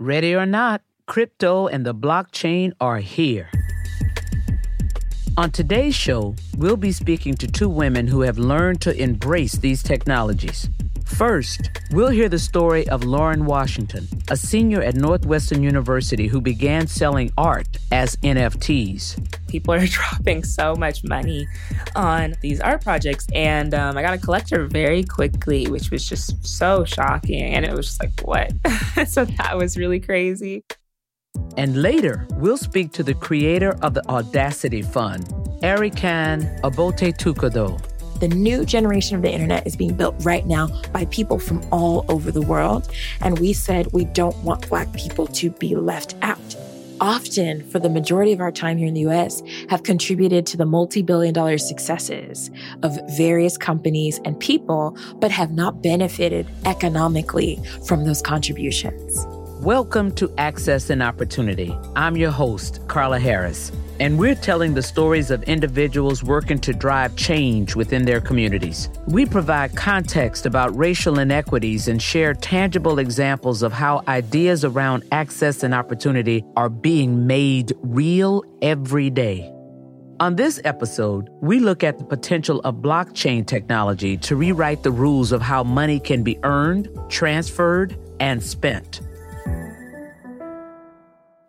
Ready or not, crypto and the blockchain are here. On today's show, we'll be speaking to two women who have learned to embrace these technologies. First, we'll hear the story of Lauren Washington, a senior at Northwestern University who began selling art as NFTs. People are dropping so much money on these art projects, and um, I got a collector very quickly, which was just so shocking. And it was just like, what? so that was really crazy. And later, we'll speak to the creator of the Audacity Fund, Arikan Abote Tukodo. The new generation of the internet is being built right now by people from all over the world. And we said we don't want Black people to be left out. Often, for the majority of our time here in the US, have contributed to the multi billion dollar successes of various companies and people, but have not benefited economically from those contributions. Welcome to Access and Opportunity. I'm your host, Carla Harris, and we're telling the stories of individuals working to drive change within their communities. We provide context about racial inequities and share tangible examples of how ideas around access and opportunity are being made real every day. On this episode, we look at the potential of blockchain technology to rewrite the rules of how money can be earned, transferred, and spent.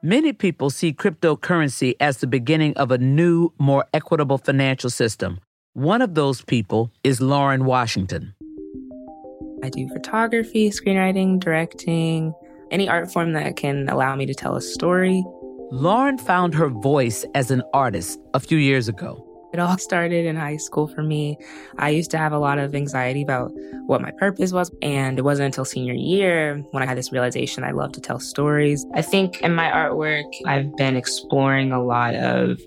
Many people see cryptocurrency as the beginning of a new, more equitable financial system. One of those people is Lauren Washington. I do photography, screenwriting, directing, any art form that can allow me to tell a story. Lauren found her voice as an artist a few years ago. It all started in high school for me. I used to have a lot of anxiety about what my purpose was. And it wasn't until senior year when I had this realization I love to tell stories. I think in my artwork, I've been exploring a lot of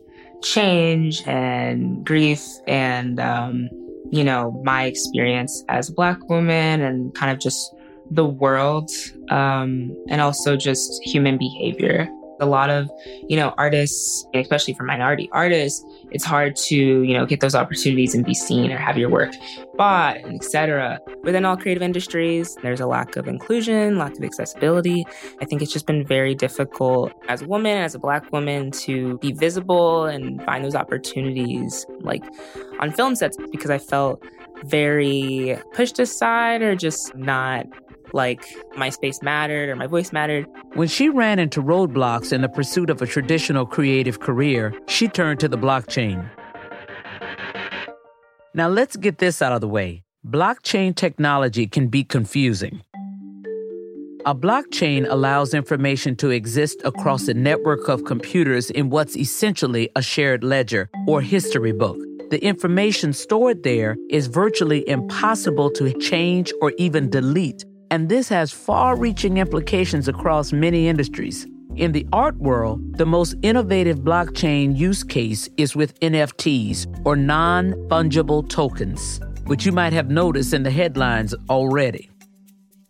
change and grief and, um, you know, my experience as a Black woman and kind of just the world um, and also just human behavior a lot of, you know, artists, especially for minority artists, it's hard to, you know, get those opportunities and be seen or have your work bought, etc. Within all creative industries, there's a lack of inclusion, lack of accessibility. I think it's just been very difficult as a woman, as a black woman, to be visible and find those opportunities like on film sets because I felt very pushed aside or just not like my space mattered or my voice mattered. When she ran into roadblocks in the pursuit of a traditional creative career, she turned to the blockchain. Now let's get this out of the way. Blockchain technology can be confusing. A blockchain allows information to exist across a network of computers in what's essentially a shared ledger or history book. The information stored there is virtually impossible to change or even delete and this has far reaching implications across many industries. In the art world, the most innovative blockchain use case is with NFTs, or non fungible tokens, which you might have noticed in the headlines already.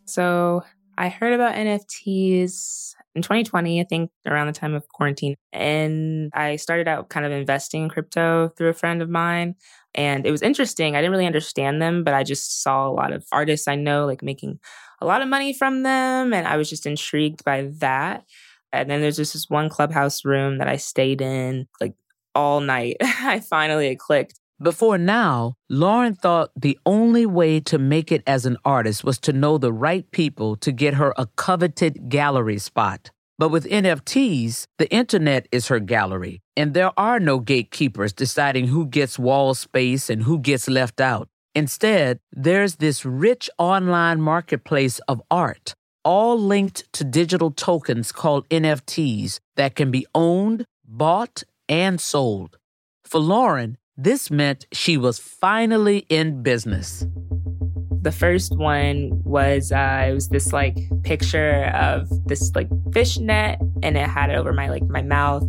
So, I heard about NFTs in 2020, I think around the time of quarantine. And I started out kind of investing in crypto through a friend of mine. And it was interesting. I didn't really understand them, but I just saw a lot of artists I know like making a lot of money from them. And I was just intrigued by that. And then there's just this one clubhouse room that I stayed in like all night. I finally clicked. Before now, Lauren thought the only way to make it as an artist was to know the right people to get her a coveted gallery spot. But with NFTs, the internet is her gallery, and there are no gatekeepers deciding who gets wall space and who gets left out. Instead, there's this rich online marketplace of art, all linked to digital tokens called NFTs that can be owned, bought, and sold. For Lauren, this meant she was finally in business. The first one was uh, it was this like picture of this like fishnet and it had it over my like my mouth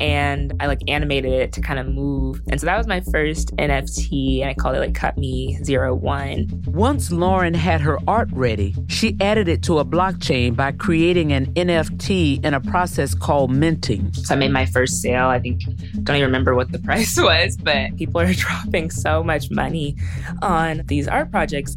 and I like animated it to kind of move. And so that was my first NFT and I called it like Cut Me Zero One. Once Lauren had her art ready, she added it to a blockchain by creating an NFT in a process called minting. So I made my first sale. I think don't even remember what the price was, but people are dropping so much money on these art projects.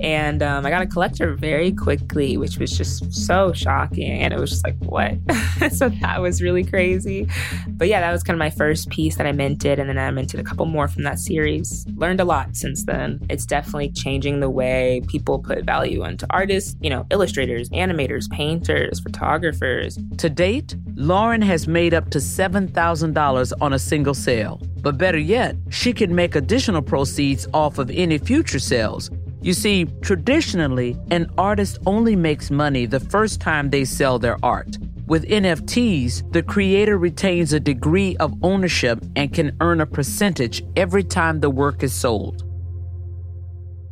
And um, I got a collector very quickly, which was just so shocking. And it was just like, what? so that was really crazy. But yeah, that was kind of my first piece that I minted. And then I minted a couple more from that series. Learned a lot since then. It's definitely changing the way people put value into artists, you know, illustrators, animators, painters, photographers. To date, Lauren has made up to $7,000 on a single sale. But better yet, she can make additional proceeds off of any future sales you see, traditionally, an artist only makes money the first time they sell their art. With NFTs, the creator retains a degree of ownership and can earn a percentage every time the work is sold.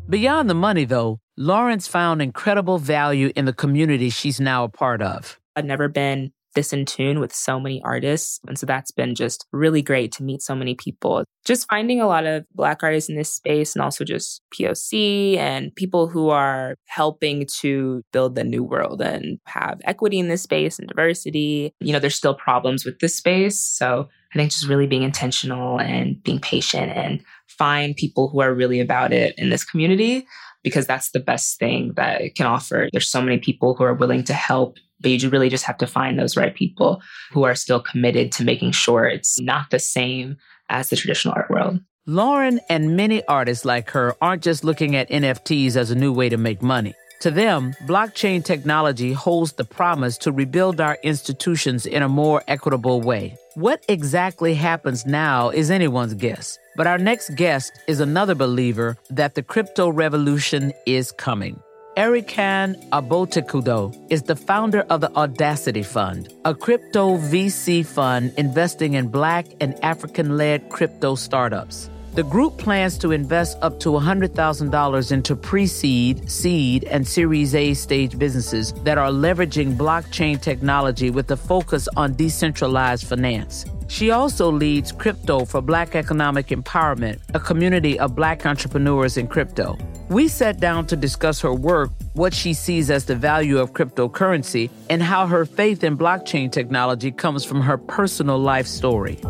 Beyond the money, though, Lauren found incredible value in the community she's now a part of. I've never been this in tune with so many artists. And so that's been just really great to meet so many people. Just finding a lot of Black artists in this space and also just POC and people who are helping to build the new world and have equity in this space and diversity. You know, there's still problems with this space. So I think just really being intentional and being patient and find people who are really about it in this community because that's the best thing that it can offer. There's so many people who are willing to help but you really just have to find those right people who are still committed to making sure it's not the same as the traditional art world. Lauren and many artists like her aren't just looking at NFTs as a new way to make money. To them, blockchain technology holds the promise to rebuild our institutions in a more equitable way. What exactly happens now is anyone's guess. But our next guest is another believer that the crypto revolution is coming. Erikan Obotetukudo is the founder of the Audacity Fund, a crypto VC fund investing in Black and African led crypto startups. The group plans to invest up to $100,000 into pre seed, seed, and Series A stage businesses that are leveraging blockchain technology with a focus on decentralized finance. She also leads Crypto for Black Economic Empowerment, a community of Black entrepreneurs in crypto. We sat down to discuss her work, what she sees as the value of cryptocurrency, and how her faith in blockchain technology comes from her personal life story.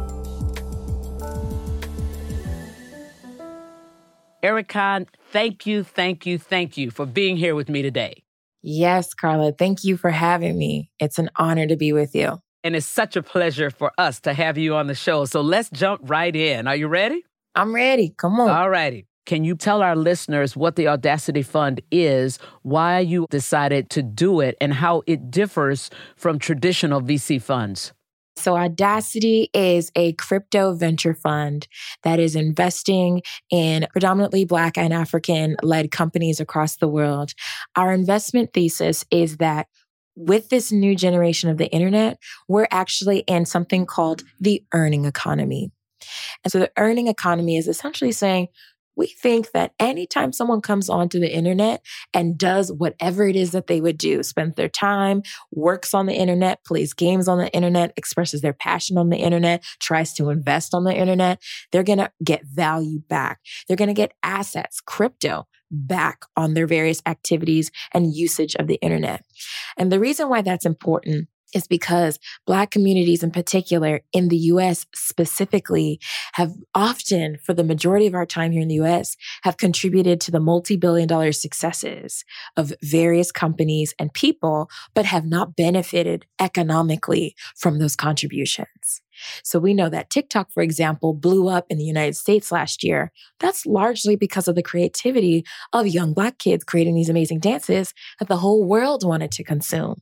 Erica, thank you, thank you, thank you for being here with me today. Yes, Carla, thank you for having me. It's an honor to be with you. And it's such a pleasure for us to have you on the show. So let's jump right in. Are you ready? I'm ready. Come on. All righty. Can you tell our listeners what the Audacity Fund is, why you decided to do it, and how it differs from traditional VC funds? So, Audacity is a crypto venture fund that is investing in predominantly Black and African led companies across the world. Our investment thesis is that with this new generation of the internet, we're actually in something called the earning economy. And so the earning economy is essentially saying, we think that anytime someone comes onto the internet and does whatever it is that they would do, spends their time, works on the internet, plays games on the internet, expresses their passion on the internet, tries to invest on the internet, they're going to get value back. They're going to get assets, crypto back on their various activities and usage of the internet. And the reason why that's important is because Black communities in particular in the US specifically have often, for the majority of our time here in the US, have contributed to the multi billion dollar successes of various companies and people, but have not benefited economically from those contributions. So we know that TikTok, for example, blew up in the United States last year. That's largely because of the creativity of young Black kids creating these amazing dances that the whole world wanted to consume.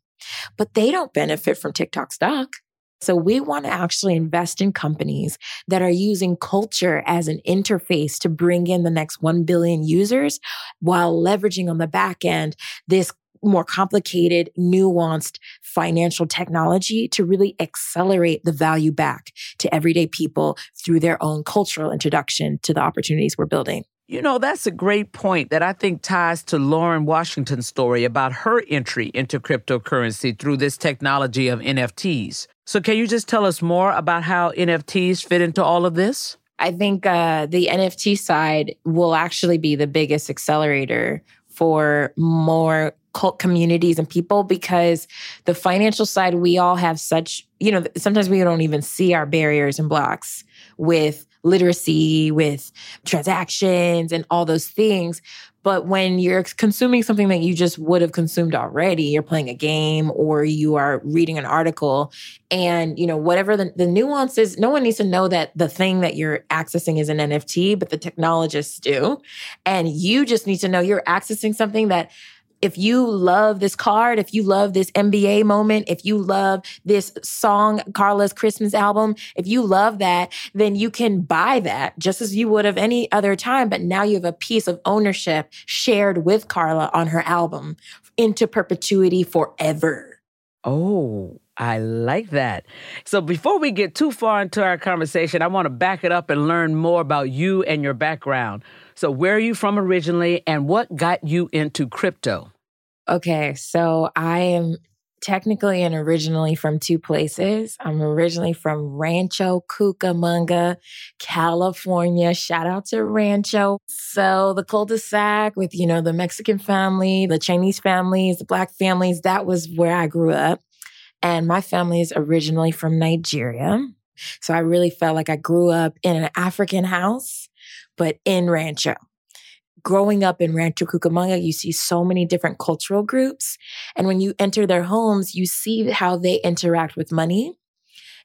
But they don't benefit from TikTok stock. So we want to actually invest in companies that are using culture as an interface to bring in the next 1 billion users while leveraging on the back end this more complicated, nuanced financial technology to really accelerate the value back to everyday people through their own cultural introduction to the opportunities we're building. You know, that's a great point that I think ties to Lauren Washington's story about her entry into cryptocurrency through this technology of NFTs. So, can you just tell us more about how NFTs fit into all of this? I think uh, the NFT side will actually be the biggest accelerator for more cult communities and people because the financial side, we all have such, you know, sometimes we don't even see our barriers and blocks with literacy, with transactions and all those things. But when you're consuming something that you just would have consumed already, you're playing a game or you are reading an article and, you know, whatever the, the nuances, no one needs to know that the thing that you're accessing is an NFT, but the technologists do. And you just need to know you're accessing something that if you love this card, if you love this NBA moment, if you love this song, Carla's Christmas album, if you love that, then you can buy that just as you would have any other time. But now you have a piece of ownership shared with Carla on her album into perpetuity forever. Oh, I like that. So before we get too far into our conversation, I want to back it up and learn more about you and your background. So, where are you from originally and what got you into crypto? Okay, so I am technically and originally from two places. I'm originally from Rancho Cucamonga, California. Shout out to Rancho. So the cul-de-sac with, you know, the Mexican family, the Chinese families, the black families, that was where I grew up. And my family is originally from Nigeria. So I really felt like I grew up in an African house but in Rancho. Growing up in Rancho Cucamonga, you see so many different cultural groups. And when you enter their homes, you see how they interact with money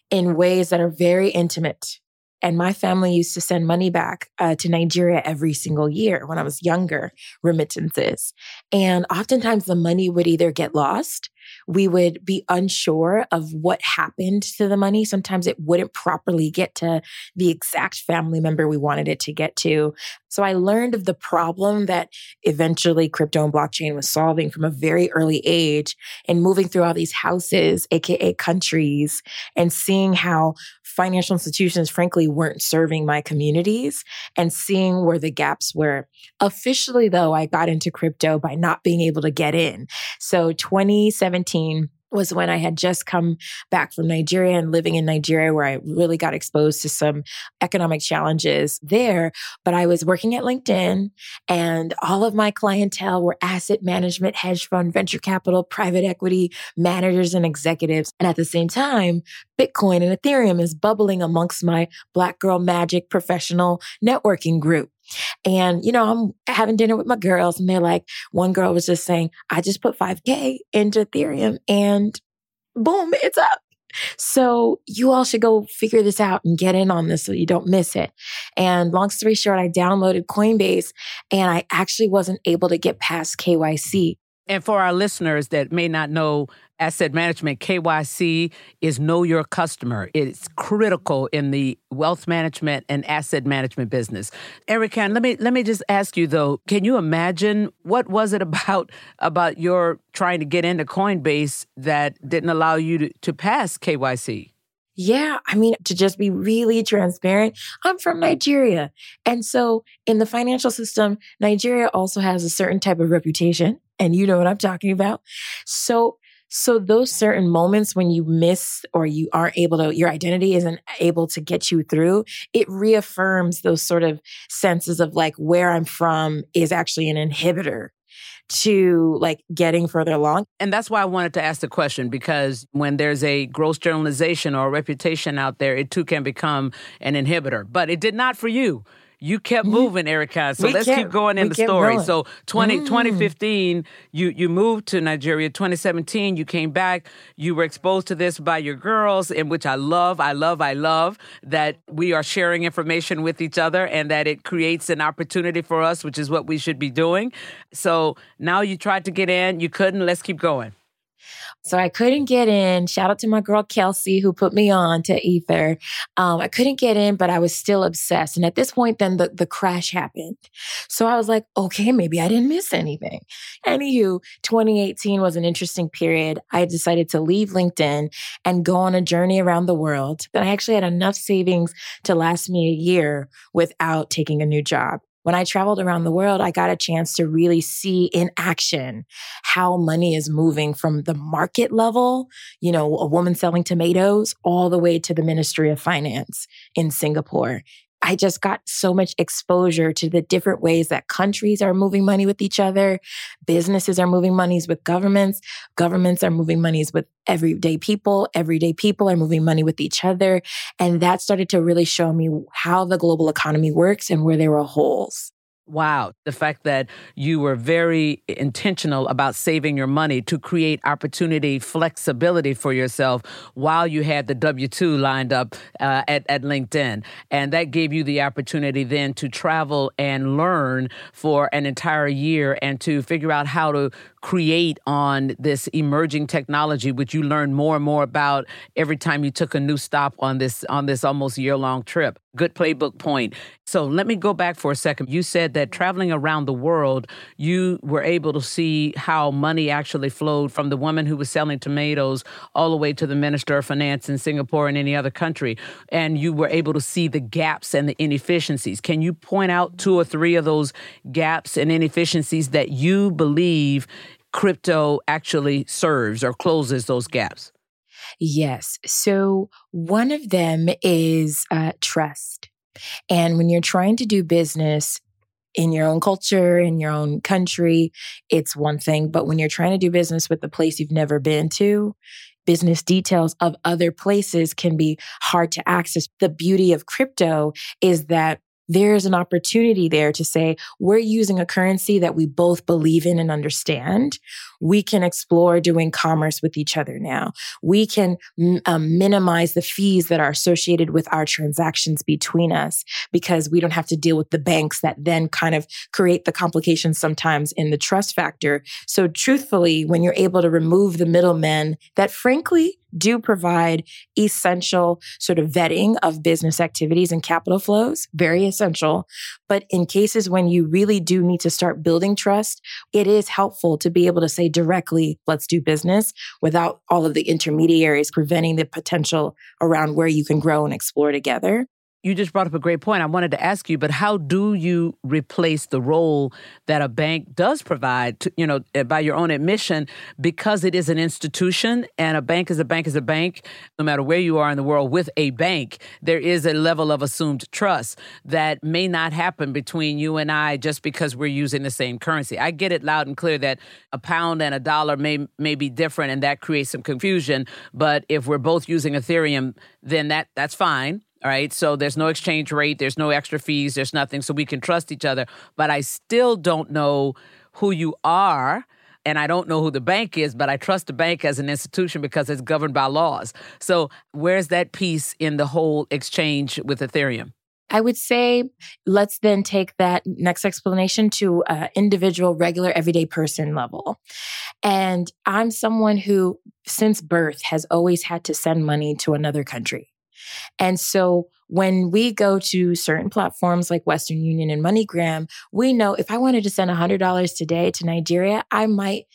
in ways that are very intimate. And my family used to send money back uh, to Nigeria every single year when I was younger, remittances. And oftentimes the money would either get lost we would be unsure of what happened to the money. Sometimes it wouldn't properly get to the exact family member we wanted it to get to. So I learned of the problem that eventually crypto and blockchain was solving from a very early age and moving through all these houses, AKA countries, and seeing how financial institutions, frankly, weren't serving my communities and seeing where the gaps were. Officially, though, I got into crypto by not being able to get in. So 2017, was when I had just come back from Nigeria and living in Nigeria, where I really got exposed to some economic challenges there. But I was working at LinkedIn, and all of my clientele were asset management, hedge fund, venture capital, private equity managers, and executives. And at the same time, Bitcoin and Ethereum is bubbling amongst my Black Girl Magic professional networking group. And, you know, I'm having dinner with my girls and they're like, one girl was just saying, I just put 5K into Ethereum and boom, it's up. So you all should go figure this out and get in on this so you don't miss it. And long story short, I downloaded Coinbase and I actually wasn't able to get past KYC. And for our listeners that may not know asset management, KYC is know your customer. It's critical in the wealth management and asset management business. Erica, let me let me just ask you though, can you imagine what was it about about your trying to get into Coinbase that didn't allow you to, to pass KYC? Yeah, I mean, to just be really transparent, I'm from Nigeria. And so in the financial system, Nigeria also has a certain type of reputation. And you know what I'm talking about. So so those certain moments when you miss or you aren't able to, your identity isn't able to get you through, it reaffirms those sort of senses of like where I'm from is actually an inhibitor to like getting further along. And that's why I wanted to ask the question because when there's a gross generalization or a reputation out there, it too can become an inhibitor. But it did not for you you kept moving, Erica. So we let's kept, keep going in the story. Going. So 20, mm. 2015, you, you moved to Nigeria. 2017, you came back. You were exposed to this by your girls, in which I love, I love, I love that we are sharing information with each other and that it creates an opportunity for us, which is what we should be doing. So now you tried to get in, you couldn't. Let's keep going. So I couldn't get in. Shout out to my girl Kelsey who put me on to Ether. Um, I couldn't get in, but I was still obsessed. And at this point, then the, the crash happened. So I was like, okay, maybe I didn't miss anything. Anywho, 2018 was an interesting period. I decided to leave LinkedIn and go on a journey around the world. And I actually had enough savings to last me a year without taking a new job. When I traveled around the world, I got a chance to really see in action how money is moving from the market level, you know, a woman selling tomatoes all the way to the Ministry of Finance in Singapore. I just got so much exposure to the different ways that countries are moving money with each other. Businesses are moving monies with governments. Governments are moving monies with everyday people. Everyday people are moving money with each other. And that started to really show me how the global economy works and where there were holes. Wow. The fact that you were very intentional about saving your money to create opportunity, flexibility for yourself while you had the W 2 lined up uh, at, at LinkedIn. And that gave you the opportunity then to travel and learn for an entire year and to figure out how to create on this emerging technology, which you learned more and more about every time you took a new stop on this on this almost year long trip. Good playbook point. So let me go back for a second. You said that traveling around the world, you were able to see how money actually flowed from the woman who was selling tomatoes all the way to the minister of finance in Singapore and any other country. And you were able to see the gaps and the inefficiencies. Can you point out two or three of those gaps and inefficiencies that you believe crypto actually serves or closes those gaps? Yes. So one of them is uh, trust. And when you're trying to do business in your own culture, in your own country, it's one thing. But when you're trying to do business with a place you've never been to, business details of other places can be hard to access. The beauty of crypto is that there's an opportunity there to say, we're using a currency that we both believe in and understand. We can explore doing commerce with each other now. We can um, minimize the fees that are associated with our transactions between us because we don't have to deal with the banks that then kind of create the complications sometimes in the trust factor. So truthfully, when you're able to remove the middlemen that frankly do provide essential sort of vetting of business activities and capital flows, very essential. But in cases when you really do need to start building trust, it is helpful to be able to say directly, let's do business without all of the intermediaries preventing the potential around where you can grow and explore together you just brought up a great point. I wanted to ask you, but how do you replace the role that a bank does provide, to, you know, eh, by your own admission, because it is an institution and a bank is a bank is a bank, no matter where you are in the world with a bank, there is a level of assumed trust that may not happen between you and I just because we're using the same currency. I get it loud and clear that a pound and a dollar may may be different and that creates some confusion, but if we're both using Ethereum, then that that's fine all right. So there's no exchange rate, there's no extra fees, there's nothing. So we can trust each other. But I still don't know who you are. And I don't know who the bank is, but I trust the bank as an institution because it's governed by laws. So, where's that piece in the whole exchange with Ethereum? I would say let's then take that next explanation to an individual, regular, everyday person level. And I'm someone who, since birth, has always had to send money to another country. And so when we go to certain platforms like Western Union and MoneyGram, we know if I wanted to send $100 today to Nigeria, I might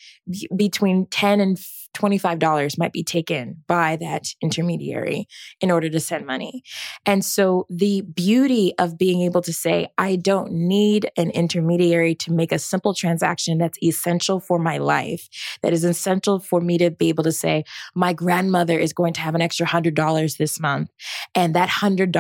between 10 and $25 might be taken by that intermediary in order to send money. And so the beauty of being able to say, I don't need an intermediary to make a simple transaction that's essential for my life, that is essential for me to be able to say, my grandmother is going to have an extra $100 this month. And that $100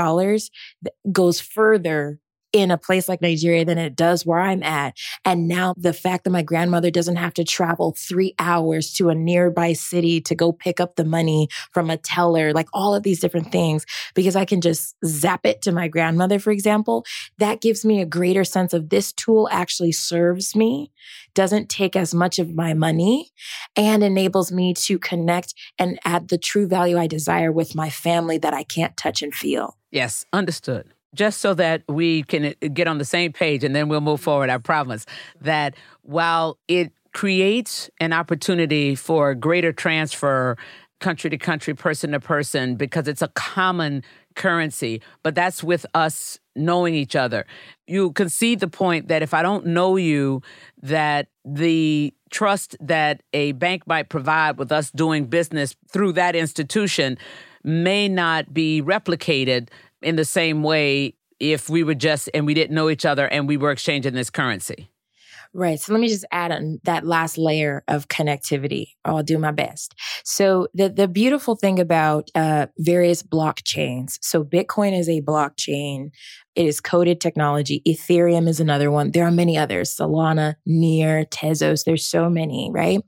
goes further in a place like Nigeria than it does where I'm at. And now the fact that my grandmother doesn't have to travel three hours to a nearby city to go pick up the money from a teller, like all of these different things, because I can just zap it to my grandmother, for example, that gives me a greater sense of this tool actually serves me, doesn't take as much of my money, and enables me to connect and add the true value I desire with my family that I can't touch and feel. Yes, understood just so that we can uh, get on the same page and then we'll move forward, I promise, that while it creates an opportunity for greater transfer country to country, person to person, because it's a common currency, but that's with us knowing each other. You concede the point that if I don't know you, that the trust that a bank might provide with us doing business through that institution may not be replicated in the same way if we were just and we didn't know each other and we were exchanging this currency. Right. So let me just add on that last layer of connectivity. I'll do my best. So the, the beautiful thing about uh, various blockchains. So Bitcoin is a blockchain. It is coded technology. Ethereum is another one. There are many others. Solana, Near, Tezos. There's so many, right?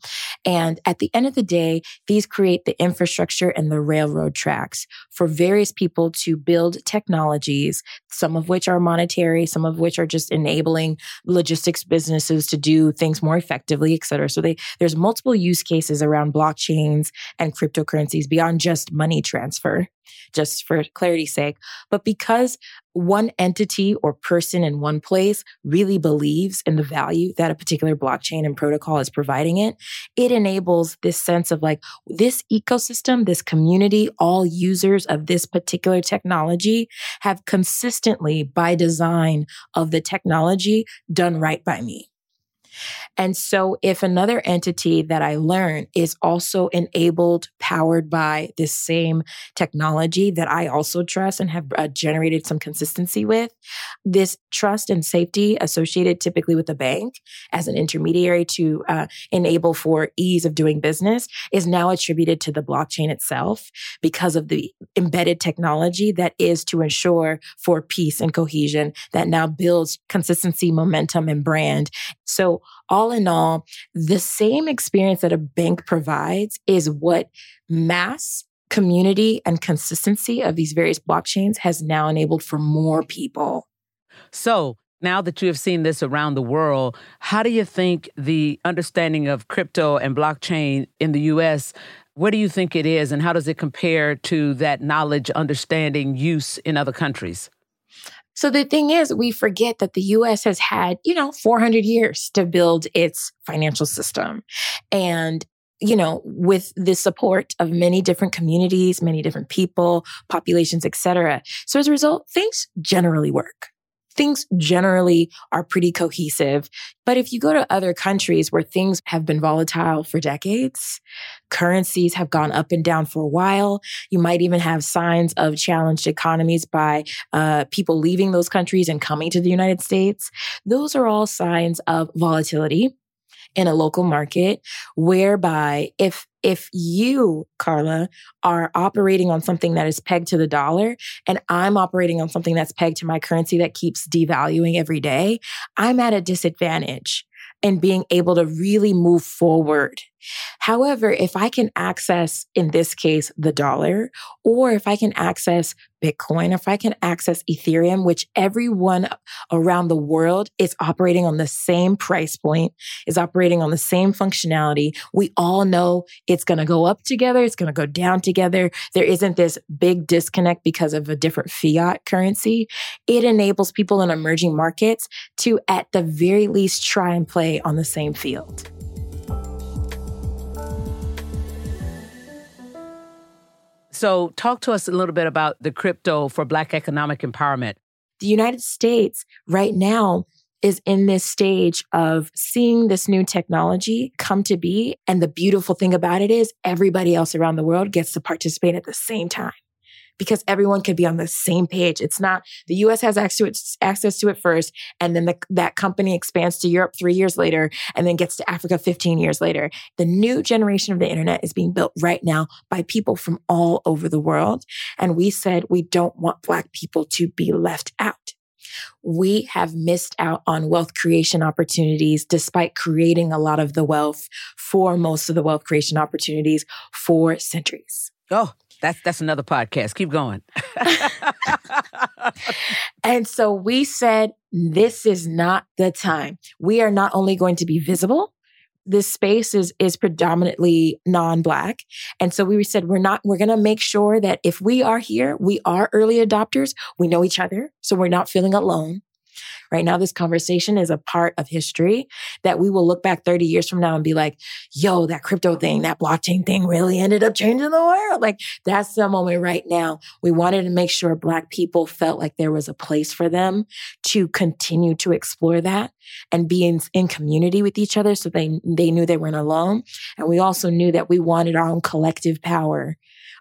And at the end of the day, these create the infrastructure and the railroad tracks for various people to build technologies, some of which are monetary, some of which are just enabling logistics businesses to do things more effectively, et cetera. So they, there's multiple use cases around blockchains and cryptocurrencies beyond just money transfer just for clarity's sake. But because one entity or person in one place really believes in the value that a particular blockchain and protocol is providing it, it enables this sense of like this ecosystem, this community, all users of this particular technology have consistently by design of the technology done right by me. And so if another entity that I learn is also enabled, powered by this same technology that I also trust and have uh, generated some consistency with, this trust and safety associated typically with the bank as an intermediary to uh, enable for ease of doing business is now attributed to the blockchain itself because of the embedded technology that is to ensure for peace and cohesion that now builds consistency, momentum, and brand. So all in all, the same experience that a bank provides is what mass community and consistency of these various blockchains has now enabled for more people. So, now that you have seen this around the world, how do you think the understanding of crypto and blockchain in the US, where do you think it is and how does it compare to that knowledge, understanding, use in other countries? So the thing is, we forget that the US has had, you know, 400 years to build its financial system. And you know, with the support of many different communities, many different people, populations, etc. So as a result, things generally work things generally are pretty cohesive. But if you go to other countries where things have been volatile for decades, currencies have gone up and down for a while, you might even have signs of challenged economies by uh, people leaving those countries and coming to the United States. Those are all signs of volatility in a local market whereby if if you, Carla, are operating on something that is pegged to the dollar and I'm operating on something that's pegged to my currency that keeps devaluing every day, I'm at a disadvantage in being able to really move forward However, if I can access, in this case, the dollar, or if I can access Bitcoin, if I can access Ethereum, which everyone around the world is operating on the same price point, is operating on the same functionality. We all know it's going to go up together. It's going to go down together. There isn't this big disconnect because of a different fiat currency. It enables people in emerging markets to, at the very least, try and play on the same field. So, talk to us a little bit about the crypto for Black economic empowerment. The United States right now is in this stage of seeing this new technology come to be. And the beautiful thing about it is everybody else around the world gets to participate at the same time because everyone could be on the same page. It's not the US has access to it, access to it first, and then the, that company expands to Europe three years later and then gets to Africa 15 years later. The new generation of the internet is being built right now by people from all over the world. And we said we don't want Black people to be left out we have missed out on wealth creation opportunities despite creating a lot of the wealth for most of the wealth creation opportunities for centuries. Oh, that's that's another podcast. Keep going. and so we said this is not the time. We are not only going to be visible, this space is is predominantly non-black and so we said we're not we're going to make sure that if we are here we are early adopters we know each other so we're not feeling alone Right now, this conversation is a part of history that we will look back 30 years from now and be like, yo, that crypto thing, that blockchain thing really ended up changing the world. Like that's the moment right now. We wanted to make sure Black people felt like there was a place for them to continue to explore that and be in, in community with each other so they, they knew they weren't alone. And we also knew that we wanted our own collective power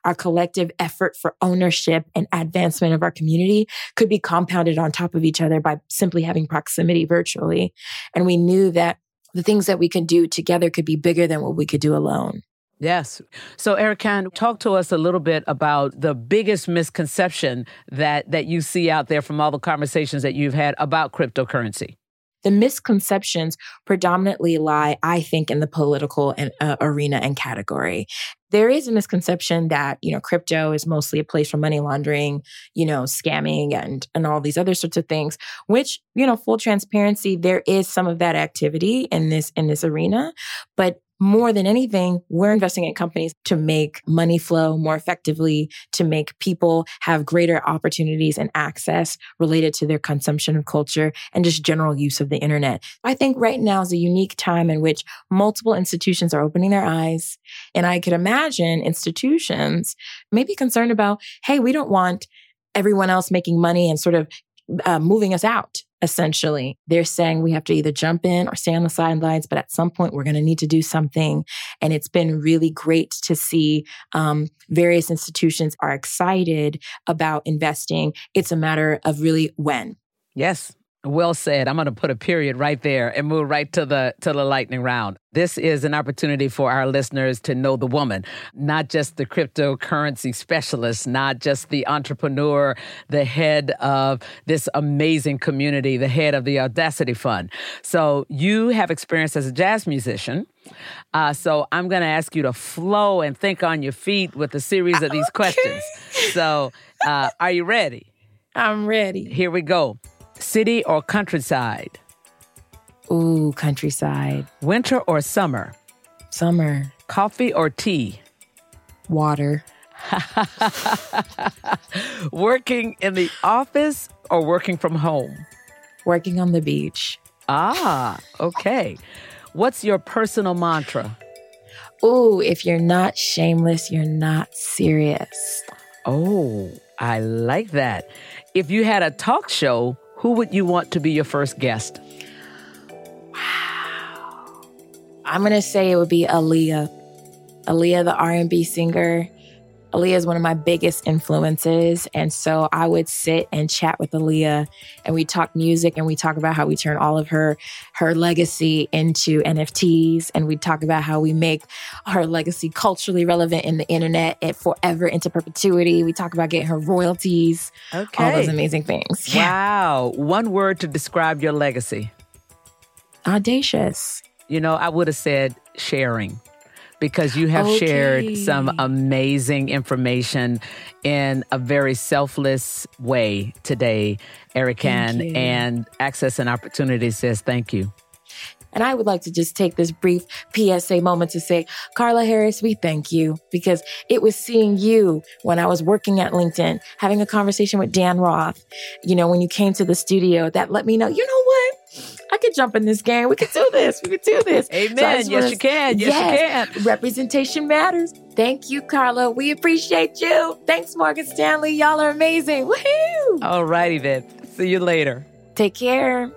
our collective effort for ownership and advancement of our community could be compounded on top of each other by simply having proximity virtually. And we knew that the things that we could do together could be bigger than what we could do alone. Yes. So, Erikan, talk to us a little bit about the biggest misconception that that you see out there from all the conversations that you've had about cryptocurrency. The misconceptions predominantly lie, I think, in the political and, uh, arena and category. There is a misconception that, you know, crypto is mostly a place for money laundering, you know, scamming and, and all these other sorts of things, which, you know, full transparency, there is some of that activity in this, in this arena, but more than anything, we're investing in companies to make money flow more effectively, to make people have greater opportunities and access related to their consumption of culture and just general use of the internet. I think right now is a unique time in which multiple institutions are opening their eyes. And I could imagine institutions may be concerned about, hey, we don't want everyone else making money and sort of uh, moving us out essentially. They're saying we have to either jump in or stay on the sidelines, but at some point we're going to need to do something. And it's been really great to see um, various institutions are excited about investing. It's a matter of really when. Yes. Well said. I'm going to put a period right there and move right to the to the lightning round. This is an opportunity for our listeners to know the woman, not just the cryptocurrency specialist, not just the entrepreneur, the head of this amazing community, the head of the Audacity Fund. So you have experience as a jazz musician. Uh, so I'm going to ask you to flow and think on your feet with a series of these okay. questions. So uh, are you ready? I'm ready. Here we go. City or countryside? Ooh, countryside. Winter or summer? Summer. Coffee or tea? Water. working in the office or working from home? Working on the beach. Ah, okay. What's your personal mantra? Ooh, if you're not shameless, you're not serious. Oh, I like that. If you had a talk show, who would you want to be your first guest? Wow. I'm going to say it would be Aaliyah. Aaliyah, the R&B singer. Aaliyah is one of my biggest influences. And so I would sit and chat with Aaliyah and we talk music and we talk about how we turn all of her, her legacy into NFTs. And we talk about how we make her legacy culturally relevant in the internet and forever into perpetuity. We talk about getting her royalties. Okay. All those amazing things. Wow. One word to describe your legacy. Audacious. You know, I would have said sharing because you have okay. shared some amazing information in a very selfless way today, Erikan. And Access and Opportunity says thank you. And I would like to just take this brief PSA moment to say, Carla Harris, we thank you because it was seeing you when I was working at LinkedIn, having a conversation with Dan Roth, you know, when you came to the studio that let me know, you know what? I could jump in this game. We could do this. We could do this. Amen. So yes, you can. Yes, yes, you can. Representation matters. Thank you, Carla. We appreciate you. Thanks, Morgan Stanley. Y'all are amazing. Woohoo! All righty then. See you later. Take care.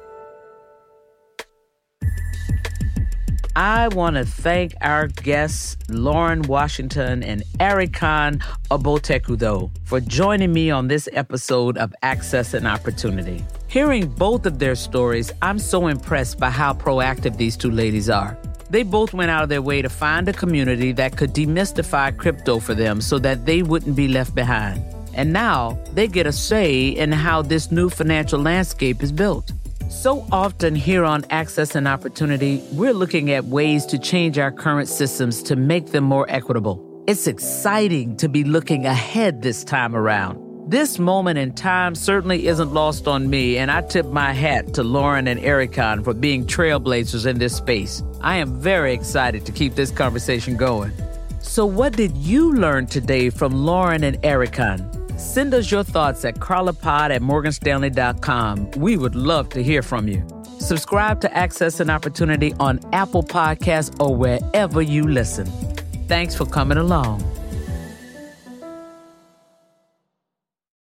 I want to thank our guests, Lauren Washington and Erikan Obotetukudo, for joining me on this episode of Access and Opportunity. Hearing both of their stories, I'm so impressed by how proactive these two ladies are. They both went out of their way to find a community that could demystify crypto for them so that they wouldn't be left behind. And now they get a say in how this new financial landscape is built. So often here on Access and Opportunity, we're looking at ways to change our current systems to make them more equitable. It's exciting to be looking ahead this time around. This moment in time certainly isn't lost on me, and I tip my hat to Lauren and Erikan for being trailblazers in this space. I am very excited to keep this conversation going. So, what did you learn today from Lauren and Erikan? Send us your thoughts at carlapod at morganstanley.com. We would love to hear from you. Subscribe to Access an Opportunity on Apple Podcasts or wherever you listen. Thanks for coming along.